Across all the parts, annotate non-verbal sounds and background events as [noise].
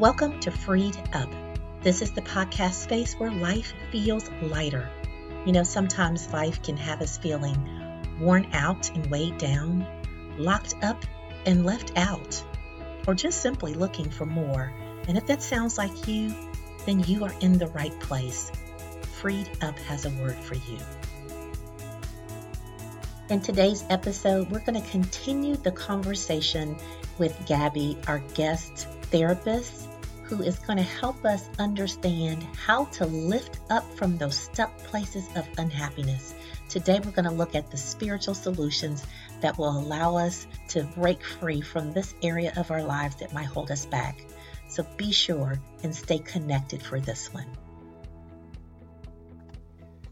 Welcome to Freed Up. This is the podcast space where life feels lighter. You know, sometimes life can have us feeling worn out and weighed down, locked up and left out, or just simply looking for more. And if that sounds like you, then you are in the right place. Freed Up has a word for you. In today's episode, we're going to continue the conversation with Gabby, our guest therapist who is going to help us understand how to lift up from those stuck places of unhappiness. Today, we're going to look at the spiritual solutions that will allow us to break free from this area of our lives that might hold us back. So be sure and stay connected for this one.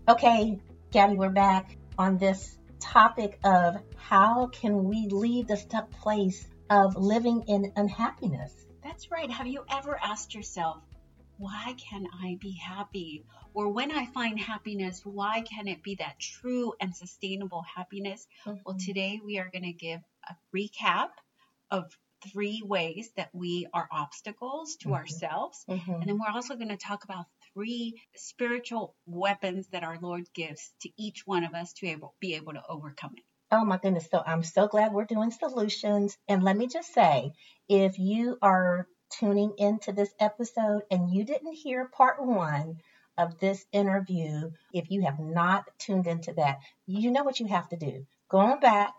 Okay, Gabby, we're back on this topic of how can we leave the stuck place of living in unhappiness? That's right. Have you ever asked yourself, why can I be happy? Or when I find happiness, why can it be that true and sustainable happiness? Mm-hmm. Well, today we are going to give a recap of three ways that we are obstacles to mm-hmm. ourselves. Mm-hmm. And then we're also going to talk about three spiritual weapons that our Lord gives to each one of us to able, be able to overcome it. Oh my goodness. So I'm so glad we're doing solutions. And let me just say, if you are tuning into this episode and you didn't hear part one of this interview, if you have not tuned into that, you know what you have to do. Go on back,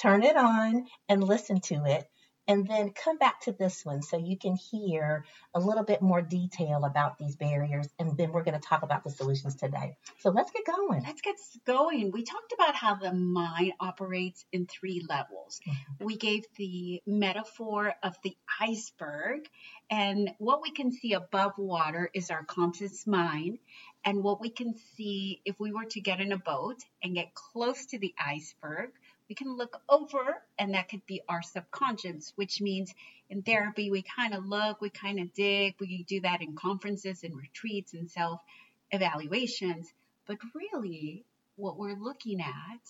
turn it on, and listen to it and then come back to this one so you can hear a little bit more detail about these barriers. And then we're going to talk about the solutions today. So let's get going. Let's get going. We talked about how the mind operates in three levels. Mm-hmm. We gave the metaphor of the iceberg, and what we can see above water is our conscious mind. And what we can see if we were to get in a boat and get close to the iceberg, we can look over and that could be our subconscious which means in therapy we kind of look we kind of dig we do that in conferences and retreats and self evaluations but really what we're looking at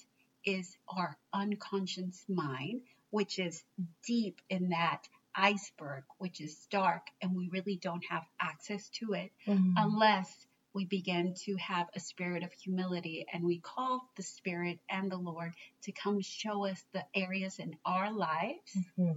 is our unconscious mind which is deep in that iceberg which is dark and we really don't have access to it mm-hmm. unless we begin to have a spirit of humility and we call the Spirit and the Lord to come show us the areas in our lives mm-hmm.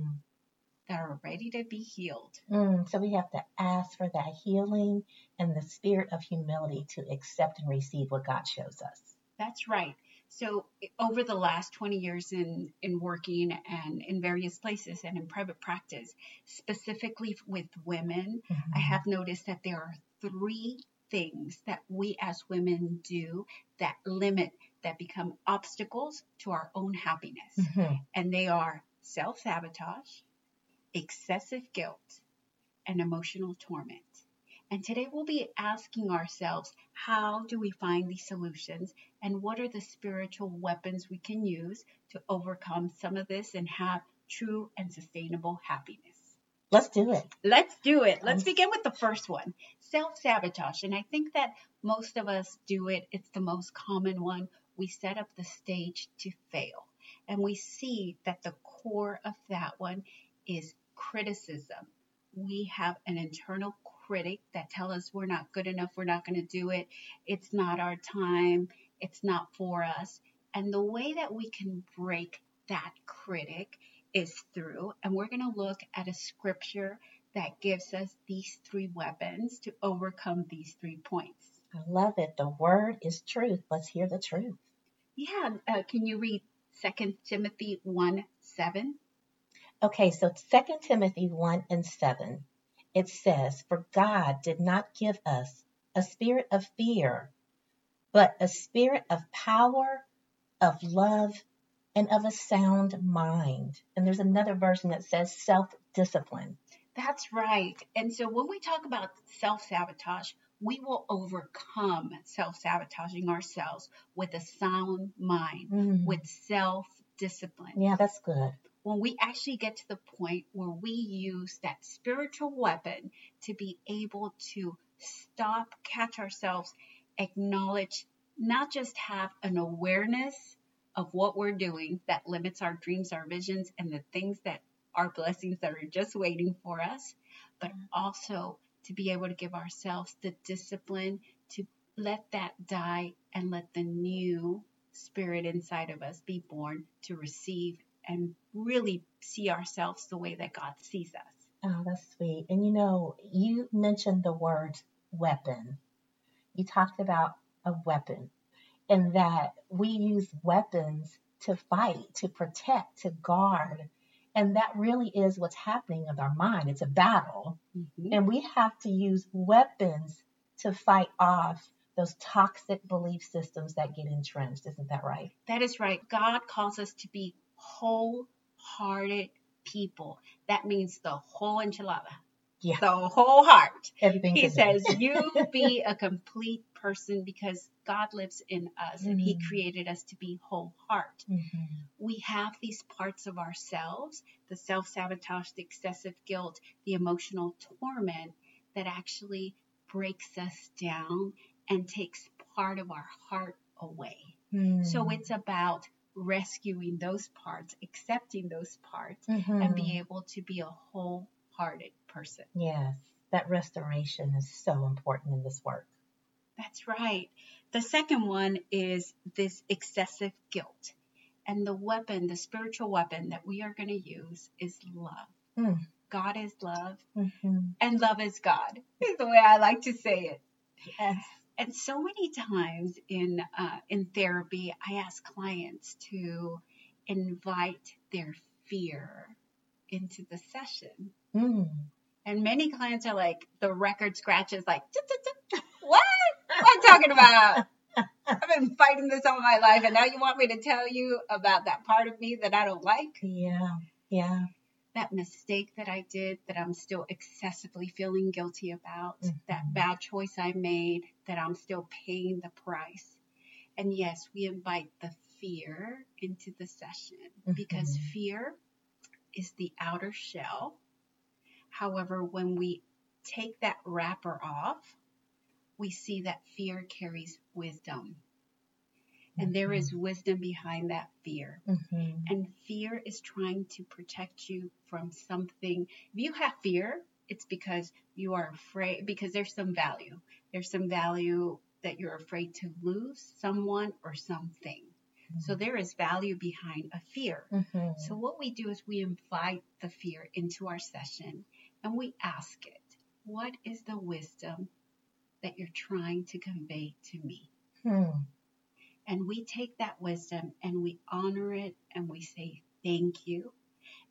that are ready to be healed. Mm, so we have to ask for that healing and the spirit of humility to accept and receive what God shows us. That's right. So over the last 20 years in, in working and in various places and in private practice, specifically with women, mm-hmm. I have noticed that there are three things that we as women do that limit, that become obstacles to our own happiness. Mm-hmm. And they are self sabotage, excessive guilt, and emotional torment. And today we'll be asking ourselves how do we find these solutions and what are the spiritual weapons we can use to overcome some of this and have true and sustainable happiness. Let's do it. Let's do it. Um, Let's begin with the first one self sabotage. And I think that most of us do it. It's the most common one. We set up the stage to fail. And we see that the core of that one is criticism. We have an internal critic that tell us we're not good enough, we're not going to do it, it's not our time, it's not for us. And the way that we can break that critic is through, and we're going to look at a scripture that gives us these three weapons to overcome these three points. I love it. The word is truth. Let's hear the truth. Yeah. Uh, can you read 2 Timothy 1 7? Okay, so 2 Timothy 1 and 7, it says, For God did not give us a spirit of fear, but a spirit of power, of love, and of a sound mind. And there's another version that says self discipline. That's right. And so when we talk about self sabotage, we will overcome self sabotaging ourselves with a sound mind, mm. with self discipline. Yeah, that's good. When we actually get to the point where we use that spiritual weapon to be able to stop, catch ourselves, acknowledge, not just have an awareness of what we're doing that limits our dreams, our visions, and the things that are blessings that are just waiting for us, but mm-hmm. also to be able to give ourselves the discipline to let that die and let the new spirit inside of us be born to receive and really see ourselves the way that God sees us. Oh, that's sweet. And you know, you mentioned the word weapon. You talked about a weapon and that we use weapons to fight, to protect, to guard. And that really is what's happening with our mind. It's a battle. Mm-hmm. And we have to use weapons to fight off those toxic belief systems that get entrenched. Isn't that right? That is right. God calls us to be wholehearted people. That means the whole enchilada. Yeah. The whole heart. Everything. He says, you [laughs] be a complete person because God lives in us mm-hmm. and He mm-hmm. created us to be whole heart. Mm-hmm. We have these parts of ourselves the self sabotage, the excessive guilt, the emotional torment that actually breaks us down and takes part of our heart away. Mm. So it's about rescuing those parts, accepting those parts, mm-hmm. and be able to be a wholehearted person. Yes, that restoration is so important in this work. That's right. The second one is this excessive guilt. And the weapon, the spiritual weapon that we are going to use is love. Mm. God is love, mm-hmm. and love is God, is the way I like to say it. Yes. And so many times in uh, in therapy, I ask clients to invite their fear into the session. Mm. And many clients are like, the record scratches like, what? What talking about? I've been fighting this all my life, and now you want me to tell you about that part of me that I don't like? Yeah, yeah that mistake that I did that I'm still excessively feeling guilty about, mm-hmm. that bad choice I made that I'm still paying the price. And yes, we invite the fear into the session mm-hmm. because fear is the outer shell. However, when we take that wrapper off, we see that fear carries wisdom. And there is mm-hmm. wisdom behind that fear. Mm-hmm. And fear is trying to protect you from something. If you have fear, it's because you are afraid, because there's some value. There's some value that you're afraid to lose someone or something. Mm-hmm. So there is value behind a fear. Mm-hmm. So what we do is we invite the fear into our session and we ask it, what is the wisdom that you're trying to convey to me? Hmm. And we take that wisdom and we honor it and we say thank you.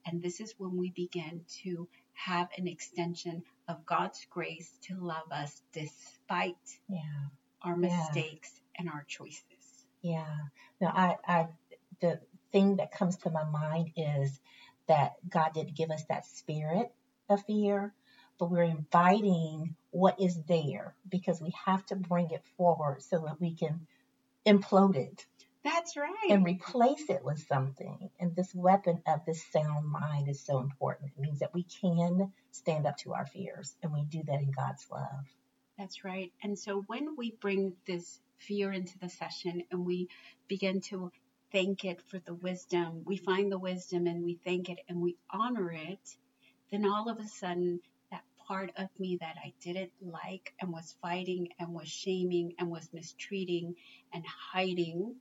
And this is when we begin to have an extension of God's grace to love us despite yeah. our mistakes yeah. and our choices. Yeah. Now, I, I, the thing that comes to my mind is that God did give us that spirit of fear, but we're inviting what is there because we have to bring it forward so that we can implode it. That's right. And replace it with something. And this weapon of this sound mind is so important. It means that we can stand up to our fears, and we do that in God's love. That's right. And so when we bring this fear into the session and we begin to thank it for the wisdom, we find the wisdom and we thank it and we honor it, then all of a sudden that part of me that I didn't like and was fighting and was shaming and was mistreating and hiding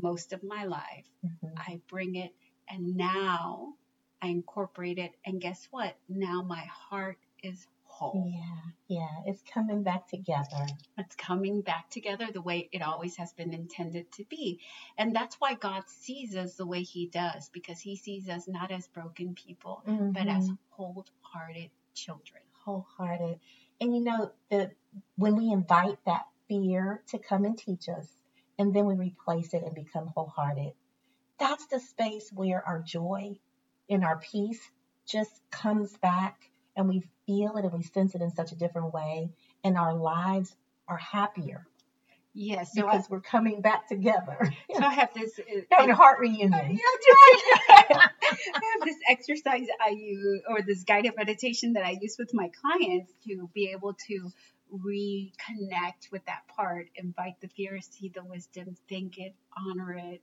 most of my life. Mm-hmm. I bring it and now I incorporate it. And guess what? Now my heart is whole. Yeah, yeah. It's coming back together. It's coming back together the way it always has been intended to be. And that's why God sees us the way He does, because He sees us not as broken people, mm-hmm. but as wholehearted children wholehearted. And you know, the when we invite that fear to come and teach us, and then we replace it and become wholehearted, that's the space where our joy and our peace just comes back and we feel it and we sense it in such a different way, and our lives are happier. Yes, so because I, we're coming back together. [laughs] So I have this uh, [laughs] having a heart reunion. [laughs] Uh, I have this exercise I use, or this guided meditation that I use with my clients to be able to reconnect with that part, invite the fear, see the wisdom, thank it, honor it,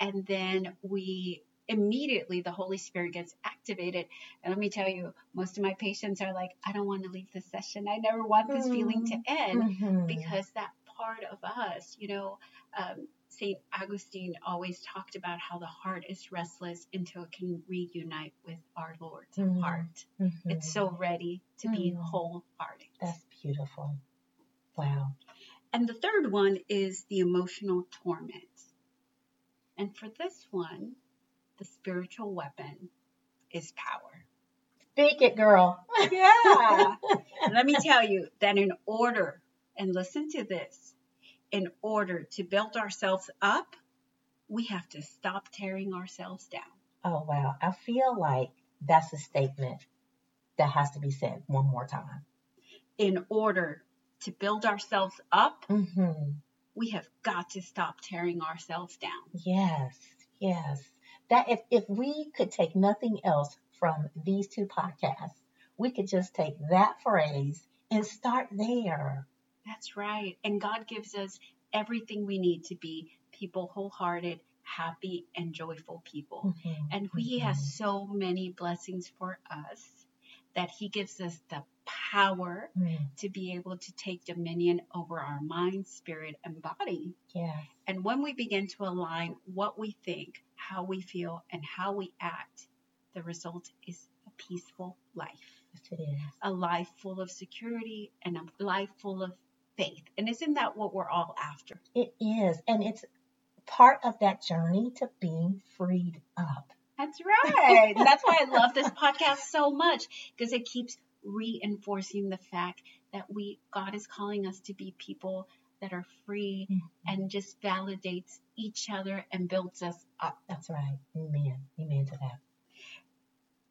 and then we immediately the Holy Spirit gets activated. And let me tell you, most of my patients are like, I don't want to leave this session. I never want this mm-hmm. feeling to end mm-hmm. because that part of us, you know, um, St. Augustine always talked about how the heart is restless until it can reunite with our Lord's mm-hmm. heart. Mm-hmm. It's so ready to mm-hmm. be wholehearted. That's beautiful. Wow. And the third one is the emotional torment. And for this one, the spiritual weapon is power. Speak it, girl. yeah. [laughs] Let me tell you that in order, and listen to this, in order to build ourselves up, we have to stop tearing ourselves down. Oh, wow. I feel like that's a statement that has to be said one more time. In order to build ourselves up, mm-hmm. we have got to stop tearing ourselves down. Yes, yes. That if, if we could take nothing else from these two podcasts, we could just take that phrase and start there. That's right. And God gives us everything we need to be people wholehearted, happy, and joyful people. Mm-hmm. And He mm-hmm. has so many blessings for us that He gives us the power mm. to be able to take dominion over our mind, spirit, and body. Yeah. And when we begin to align what we think, how we feel, and how we act, the result is a peaceful life. Yes, it is. A life full of security and a life full of faith. And isn't that what we're all after? It is. And it's part of that journey to being freed up. That's right. That's why I love this podcast so much because it keeps reinforcing the fact that we God is calling us to be people that are free mm-hmm. and just validates each other and builds us up. That's right. Amen. Amen to that.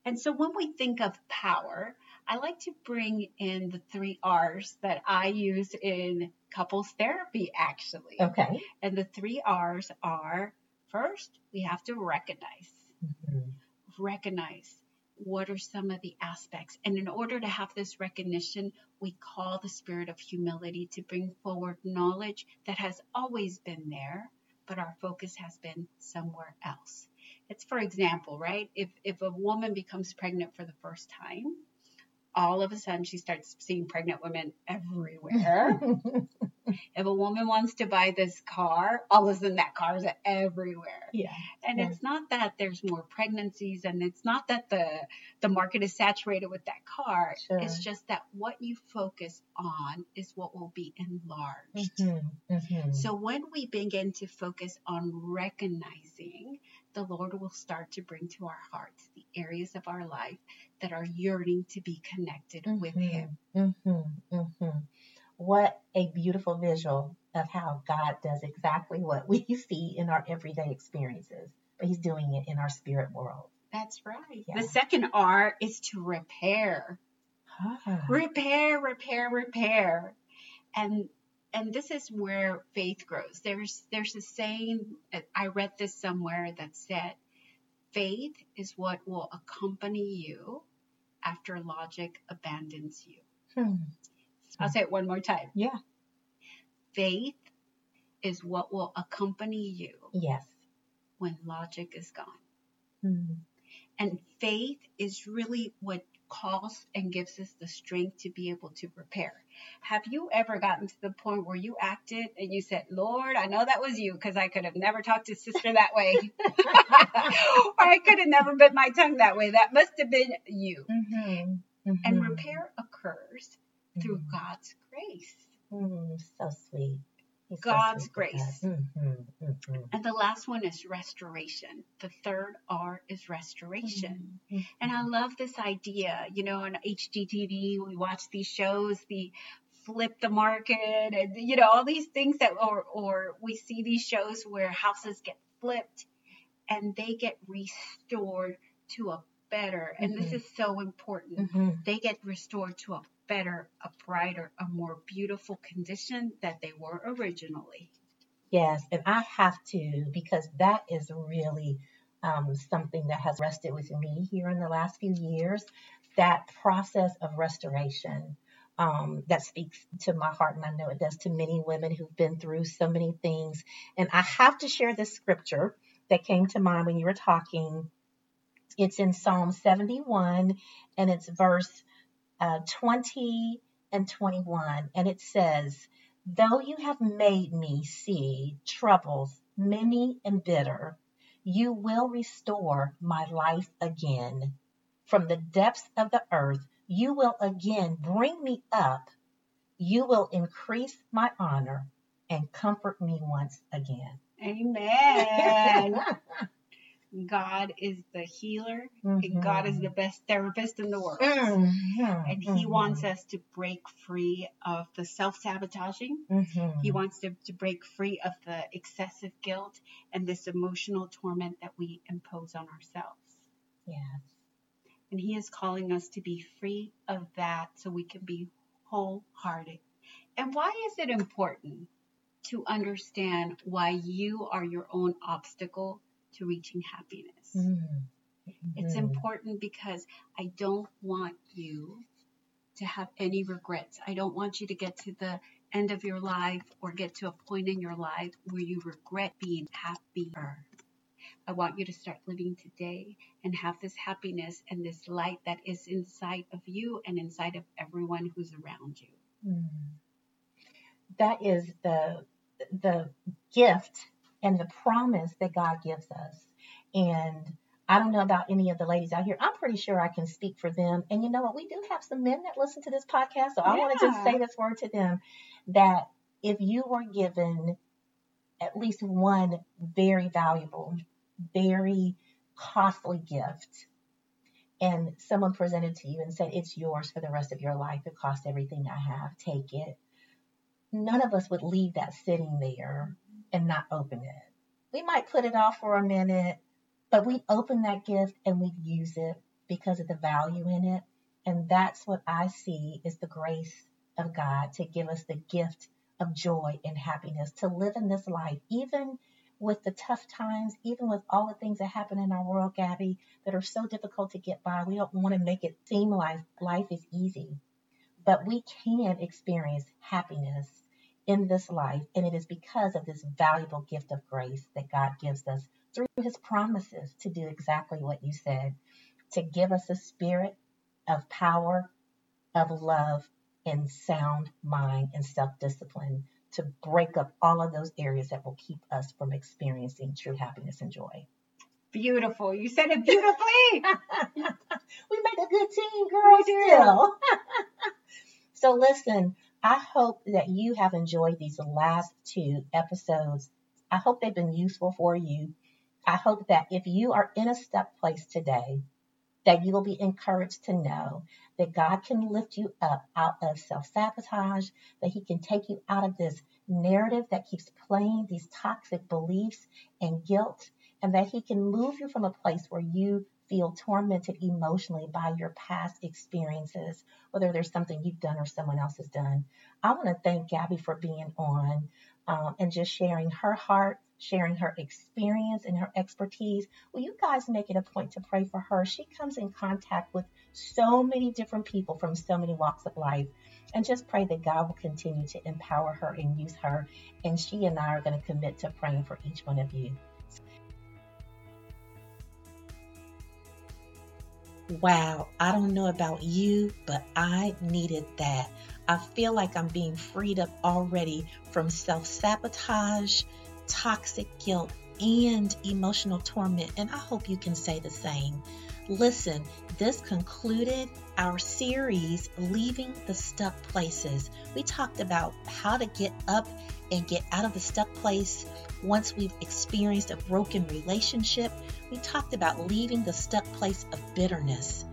And so when we think of power, I like to bring in the three R's that I use in couples therapy, actually. Okay. And the three R's are first, we have to recognize. Mm-hmm. Recognize what are some of the aspects. And in order to have this recognition, we call the spirit of humility to bring forward knowledge that has always been there, but our focus has been somewhere else. It's for example, right? If if a woman becomes pregnant for the first time, all of a sudden she starts seeing pregnant women everywhere. [laughs] if a woman wants to buy this car, all of a sudden that car is everywhere. Yeah. And yeah. it's not that there's more pregnancies and it's not that the the market is saturated with that car. Sure. It's just that what you focus on is what will be enlarged. Mm-hmm. Mm-hmm. So when we begin to focus on recognizing the Lord will start to bring to our hearts the areas of our life that are yearning to be connected mm-hmm. with Him. Mm-hmm. Mm-hmm. What a beautiful visual of how God does exactly what we [laughs] see in our everyday experiences, but He's doing it in our spirit world. That's right. Yeah. The second R is to repair. Ah. Repair, repair, repair. And and this is where faith grows. There's there's a saying I read this somewhere that said, "Faith is what will accompany you after logic abandons you." Hmm. I'll say it one more time. Yeah. Faith is what will accompany you. Yes. When logic is gone. Hmm. And faith is really what calls and gives us the strength to be able to repair. Have you ever gotten to the point where you acted and you said, Lord, I know that was you because I could have never talked to sister that way. [laughs] or I could have never bit my tongue that way. That must have been you. Mm-hmm. Mm-hmm. And repair occurs through mm-hmm. God's grace. Mm, so sweet. God's grace. Mm-hmm, mm-hmm. And the last one is restoration. The third R is restoration. Mm-hmm. And I love this idea. You know, on HGTV, we watch these shows, the flip the market, and you know all these things that, or or we see these shows where houses get flipped and they get restored to a better. And this mm-hmm. is so important. Mm-hmm. They get restored to a better, a brighter, a more beautiful condition that they were originally. Yes, and I have to because that is really um, something that has rested with me here in the last few years. That process of restoration um, that speaks to my heart, and I know it does to many women who've been through so many things. And I have to share this scripture that came to mind when you were talking. It's in Psalm 71 and it's verse uh, 20 and 21. And it says, Though you have made me see troubles many and bitter, you will restore my life again. From the depths of the earth, you will again bring me up. You will increase my honor and comfort me once again. Amen. [laughs] God is the healer mm-hmm. and God is the best therapist in the world. Mm-hmm. And He mm-hmm. wants us to break free of the self sabotaging. Mm-hmm. He wants to, to break free of the excessive guilt and this emotional torment that we impose on ourselves. Yes. And He is calling us to be free of that so we can be wholehearted. And why is it important to understand why you are your own obstacle to reaching happiness. Mm-hmm. It's important because I don't want you to have any regrets. I don't want you to get to the end of your life or get to a point in your life where you regret being happier. I want you to start living today and have this happiness and this light that is inside of you and inside of everyone who's around you. Mm. That is the the gift and the promise that God gives us. And I don't know about any of the ladies out here. I'm pretty sure I can speak for them. And you know what? We do have some men that listen to this podcast. So I want to just say this word to them that if you were given at least one very valuable, very costly gift, and someone presented to you and said, It's yours for the rest of your life, it cost everything I have, take it. None of us would leave that sitting there and not open it. We might put it off for a minute, but we open that gift and we use it because of the value in it. And that's what I see is the grace of God to give us the gift of joy and happiness to live in this life, even with the tough times, even with all the things that happen in our world, Gabby, that are so difficult to get by. We don't want to make it seem like life is easy, but we can experience happiness in this life, and it is because of this valuable gift of grace that God gives us through his promises to do exactly what you said, to give us a spirit of power, of love, and sound mind and self discipline to break up all of those areas that will keep us from experiencing true happiness and joy. Beautiful. You said it beautifully. [laughs] we make a good team, girl. Still. [laughs] so listen, I hope that you have enjoyed these last two episodes. I hope they've been useful for you. I hope that if you are in a stuck place today, that you will be encouraged to know that God can lift you up out of self sabotage, that He can take you out of this narrative that keeps playing these toxic beliefs and guilt, and that He can move you from a place where you feel tormented emotionally by your past experiences, whether there's something you've done or someone else has done. I want to thank Gabby for being on um, and just sharing her heart, sharing her experience and her expertise. Will you guys make it a point to pray for her? She comes in contact with so many different people from so many walks of life. And just pray that God will continue to empower her and use her. And she and I are going to commit to praying for each one of you. Wow, I don't know about you, but I needed that. I feel like I'm being freed up already from self sabotage, toxic guilt, and emotional torment, and I hope you can say the same. Listen, this concluded our series, Leaving the Stuck Places. We talked about how to get up and get out of the stuck place once we've experienced a broken relationship. We talked about leaving the stuck place of bitterness.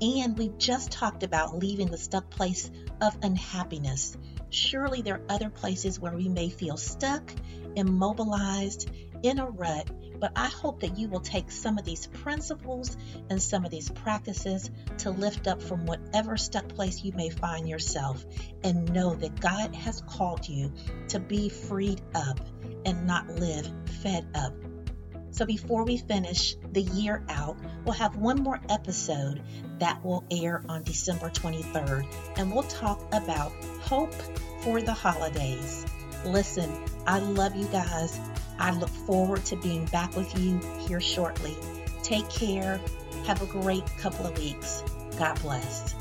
And we just talked about leaving the stuck place of unhappiness. Surely there are other places where we may feel stuck, immobilized, in a rut, but I hope that you will take some of these principles and some of these practices to lift up from whatever stuck place you may find yourself and know that God has called you to be freed up and not live fed up. So before we finish the year out, we'll have one more episode that will air on December 23rd, and we'll talk about hope for the holidays. Listen, I love you guys. I look forward to being back with you here shortly. Take care. Have a great couple of weeks. God bless.